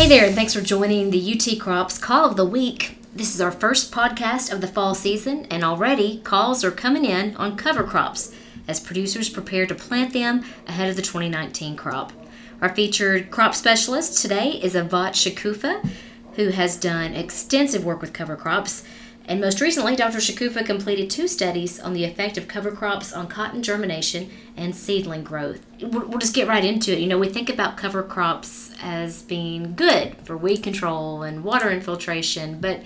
Hey there, and thanks for joining the UT Crops Call of the Week. This is our first podcast of the fall season, and already calls are coming in on cover crops as producers prepare to plant them ahead of the 2019 crop. Our featured crop specialist today is Avat Shekoofa, who has done extensive work with cover crops. And most recently, Dr. Shekoofa completed two studies on the effect of cover crops on cotton germination and seedling growth. We'll, just get right into it. You know, we think about cover crops as being good for weed control and water infiltration, but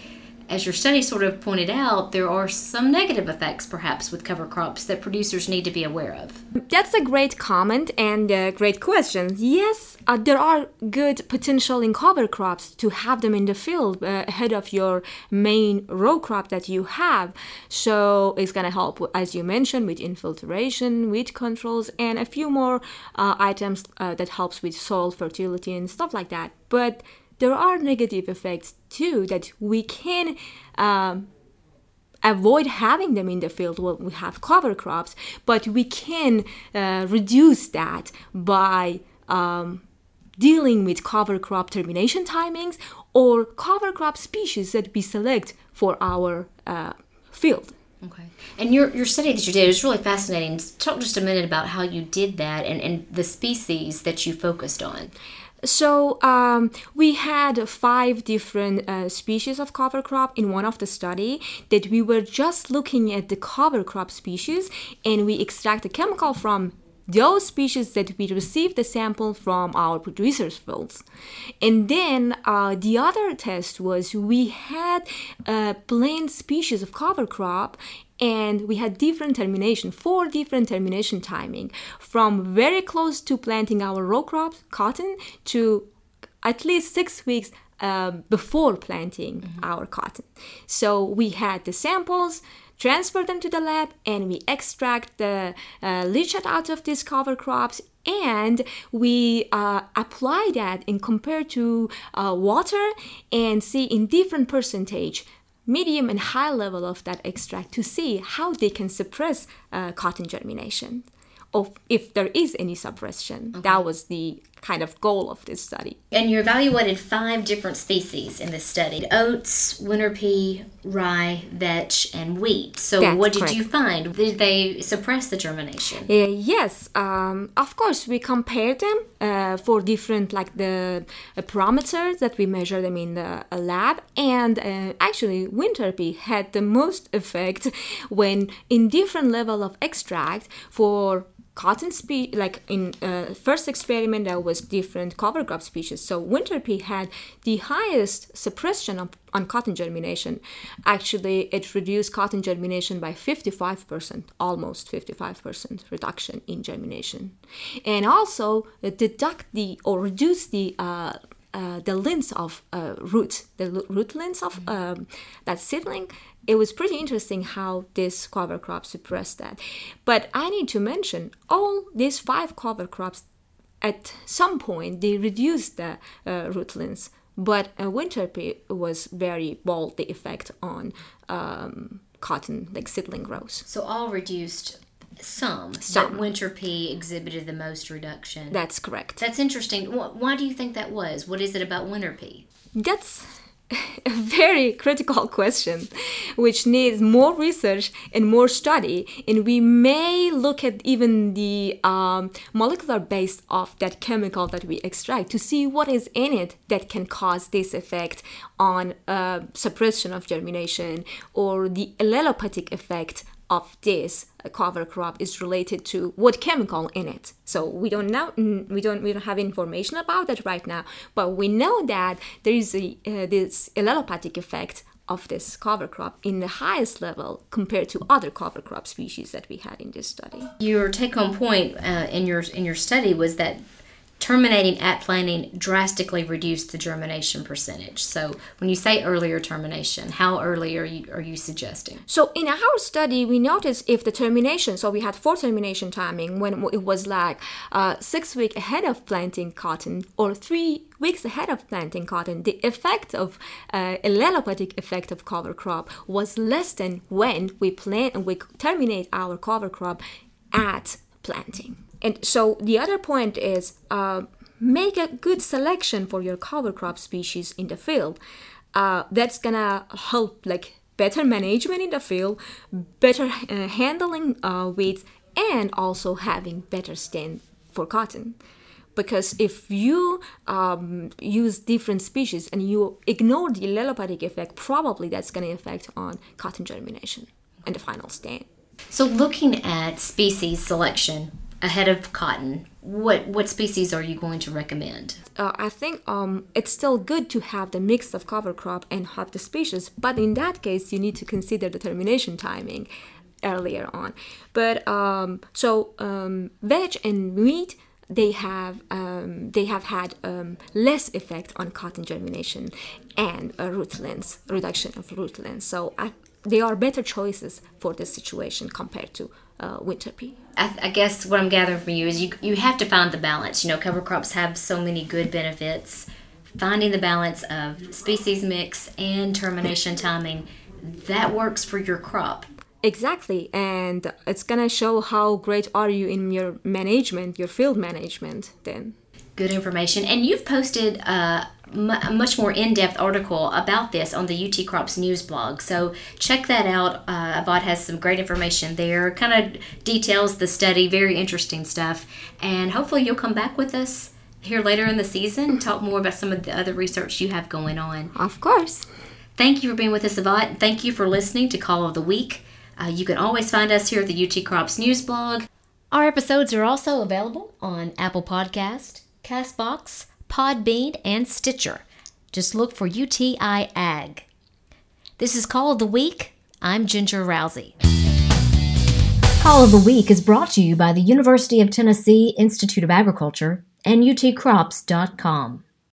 as your study sort of pointed out, there are some negative effects perhaps with cover crops that producers need to be aware of. That's a great comment and a great question. Yes, uh, there are good potential in cover crops to have them in the field uh, ahead of your main row crop that you have. So it's going to help, as you mentioned, with infiltration, weed controls, and a few more uh, items uh, that helps with soil fertility and stuff like that. But there are negative effects too that we can um, avoid having them in the field when we have cover crops, but we can uh, reduce that by um, dealing with cover crop termination timings or cover crop species that we select for our uh, field. Okay. And your, your study that you did is really fascinating. Talk just a minute about how you did that and, and the species that you focused on. So um, we had five different uh, species of cover crop in one of the study that we were just looking at the cover crop species and we extract the chemical from those species that we received the sample from our producers' fields. And then uh, the other test was we had a blend species of cover crop and we had different termination, four different termination timing from very close to planting our row crops, cotton, to at least six weeks uh, before planting mm-hmm. our cotton. So we had the samples, transfer them to the lab, and we extract the uh, leachate out of these cover crops and we uh, apply that and compare to uh, water and see in different percentage medium and high level of that extract to see how they can suppress uh, cotton germination of if there is any suppression. Okay. That was the kind of goal of this study. And you evaluated five different species in this study oats, winter pea, rye, vetch, and wheat. So, That's what did correct. you find? Did they suppress the germination? Uh, yes, um, of course, we compared them uh, for different, like the uh, parameters that we measure them in the lab. And uh, actually, winter pea had the most effect when in different level of extract for cotton species like in uh, first experiment there was different cover crop species. So winter pea had the highest suppression of, on cotton germination. Actually it reduced cotton germination by 55% almost 55% reduction in germination. And also deduct the or reduce the uh, uh, the length of uh, root, the root length of mm-hmm. um, that seedling, it was pretty interesting how this cover crop suppressed that. But I need to mention all these five cover crops at some point they reduced the uh, root length, but a winter pea was very bold the effect on um, cotton like seedling growth. So all reduced some, some. Winter pea exhibited the most reduction. That's correct. That's interesting. Why do you think that was? What is it about winter pea? That's a very critical question which needs more research and more study and we may look at even the um, molecular base of that chemical that we extract to see what is in it that can cause this effect on uh, suppression of germination or the allelopathic effect of this cover crop is related to what chemical in it. So we don't know we don't we don't have information about that right now, but we know that there is a, uh, this allelopathic effect of this cover crop in the highest level compared to other cover crop species that we had in this study. Your take home point uh, in your in your study was that terminating at planting drastically reduced the germination percentage. So when you say earlier termination, how early are you are you suggesting? So in our study, we noticed if the termination, so we had four termination timing when it was like uh, six weeks ahead of planting cotton or three weeks ahead of planting cotton, the effect of uh, allelopathic effect of cover crop was less than when we plant and we terminate our cover crop at planting. And so the other point is uh, make a good selection for your cover crop species in the field. Uh, that's gonna help like better management in the field, better uh, handling uh, weeds, and also having better stand for cotton. Because if you um, use different species and you ignore the allelopathic effect, probably that's going to affect on cotton germination and the final stand. So, looking at species selection ahead of cotton, what what species are you going to recommend? Uh, I think um, it's still good to have the mix of cover crop and have the species, but in that case, you need to consider the termination timing earlier on. But um, so um, vetch and wheat they have um, they have had um, less effect on cotton germination and uh, root length reduction of root length. So I, they are better choices for this situation compared to uh, winter pea. I, I, guess what I'm gathering from you is you you have to find the balance. You know, cover crops have so many good benefits. Finding the balance of species mix and termination timing that works for your crop Exactly, and it's gonna show how great are you in your management, your field management. Then good information, and you've posted a much more in-depth article about this on the UT Crops news blog. So check that out. Uh, Avat has some great information there. Kind of details the study, very interesting stuff, and hopefully you'll come back with us here later in the season and talk more about some of the other research you have going on. Of course. Thank you for being with us, Avat. Thank you for listening to Call of the Week. Uh, you can always find us here at the UT Crops News blog. Our episodes are also available on Apple Podcast, Castbox, Podbean, and Stitcher. Just look for UTI Ag. This is Call of the Week. I'm Ginger Rowsey. Call of the Week is brought to you by the University of Tennessee Institute of Agriculture and utcrops.com.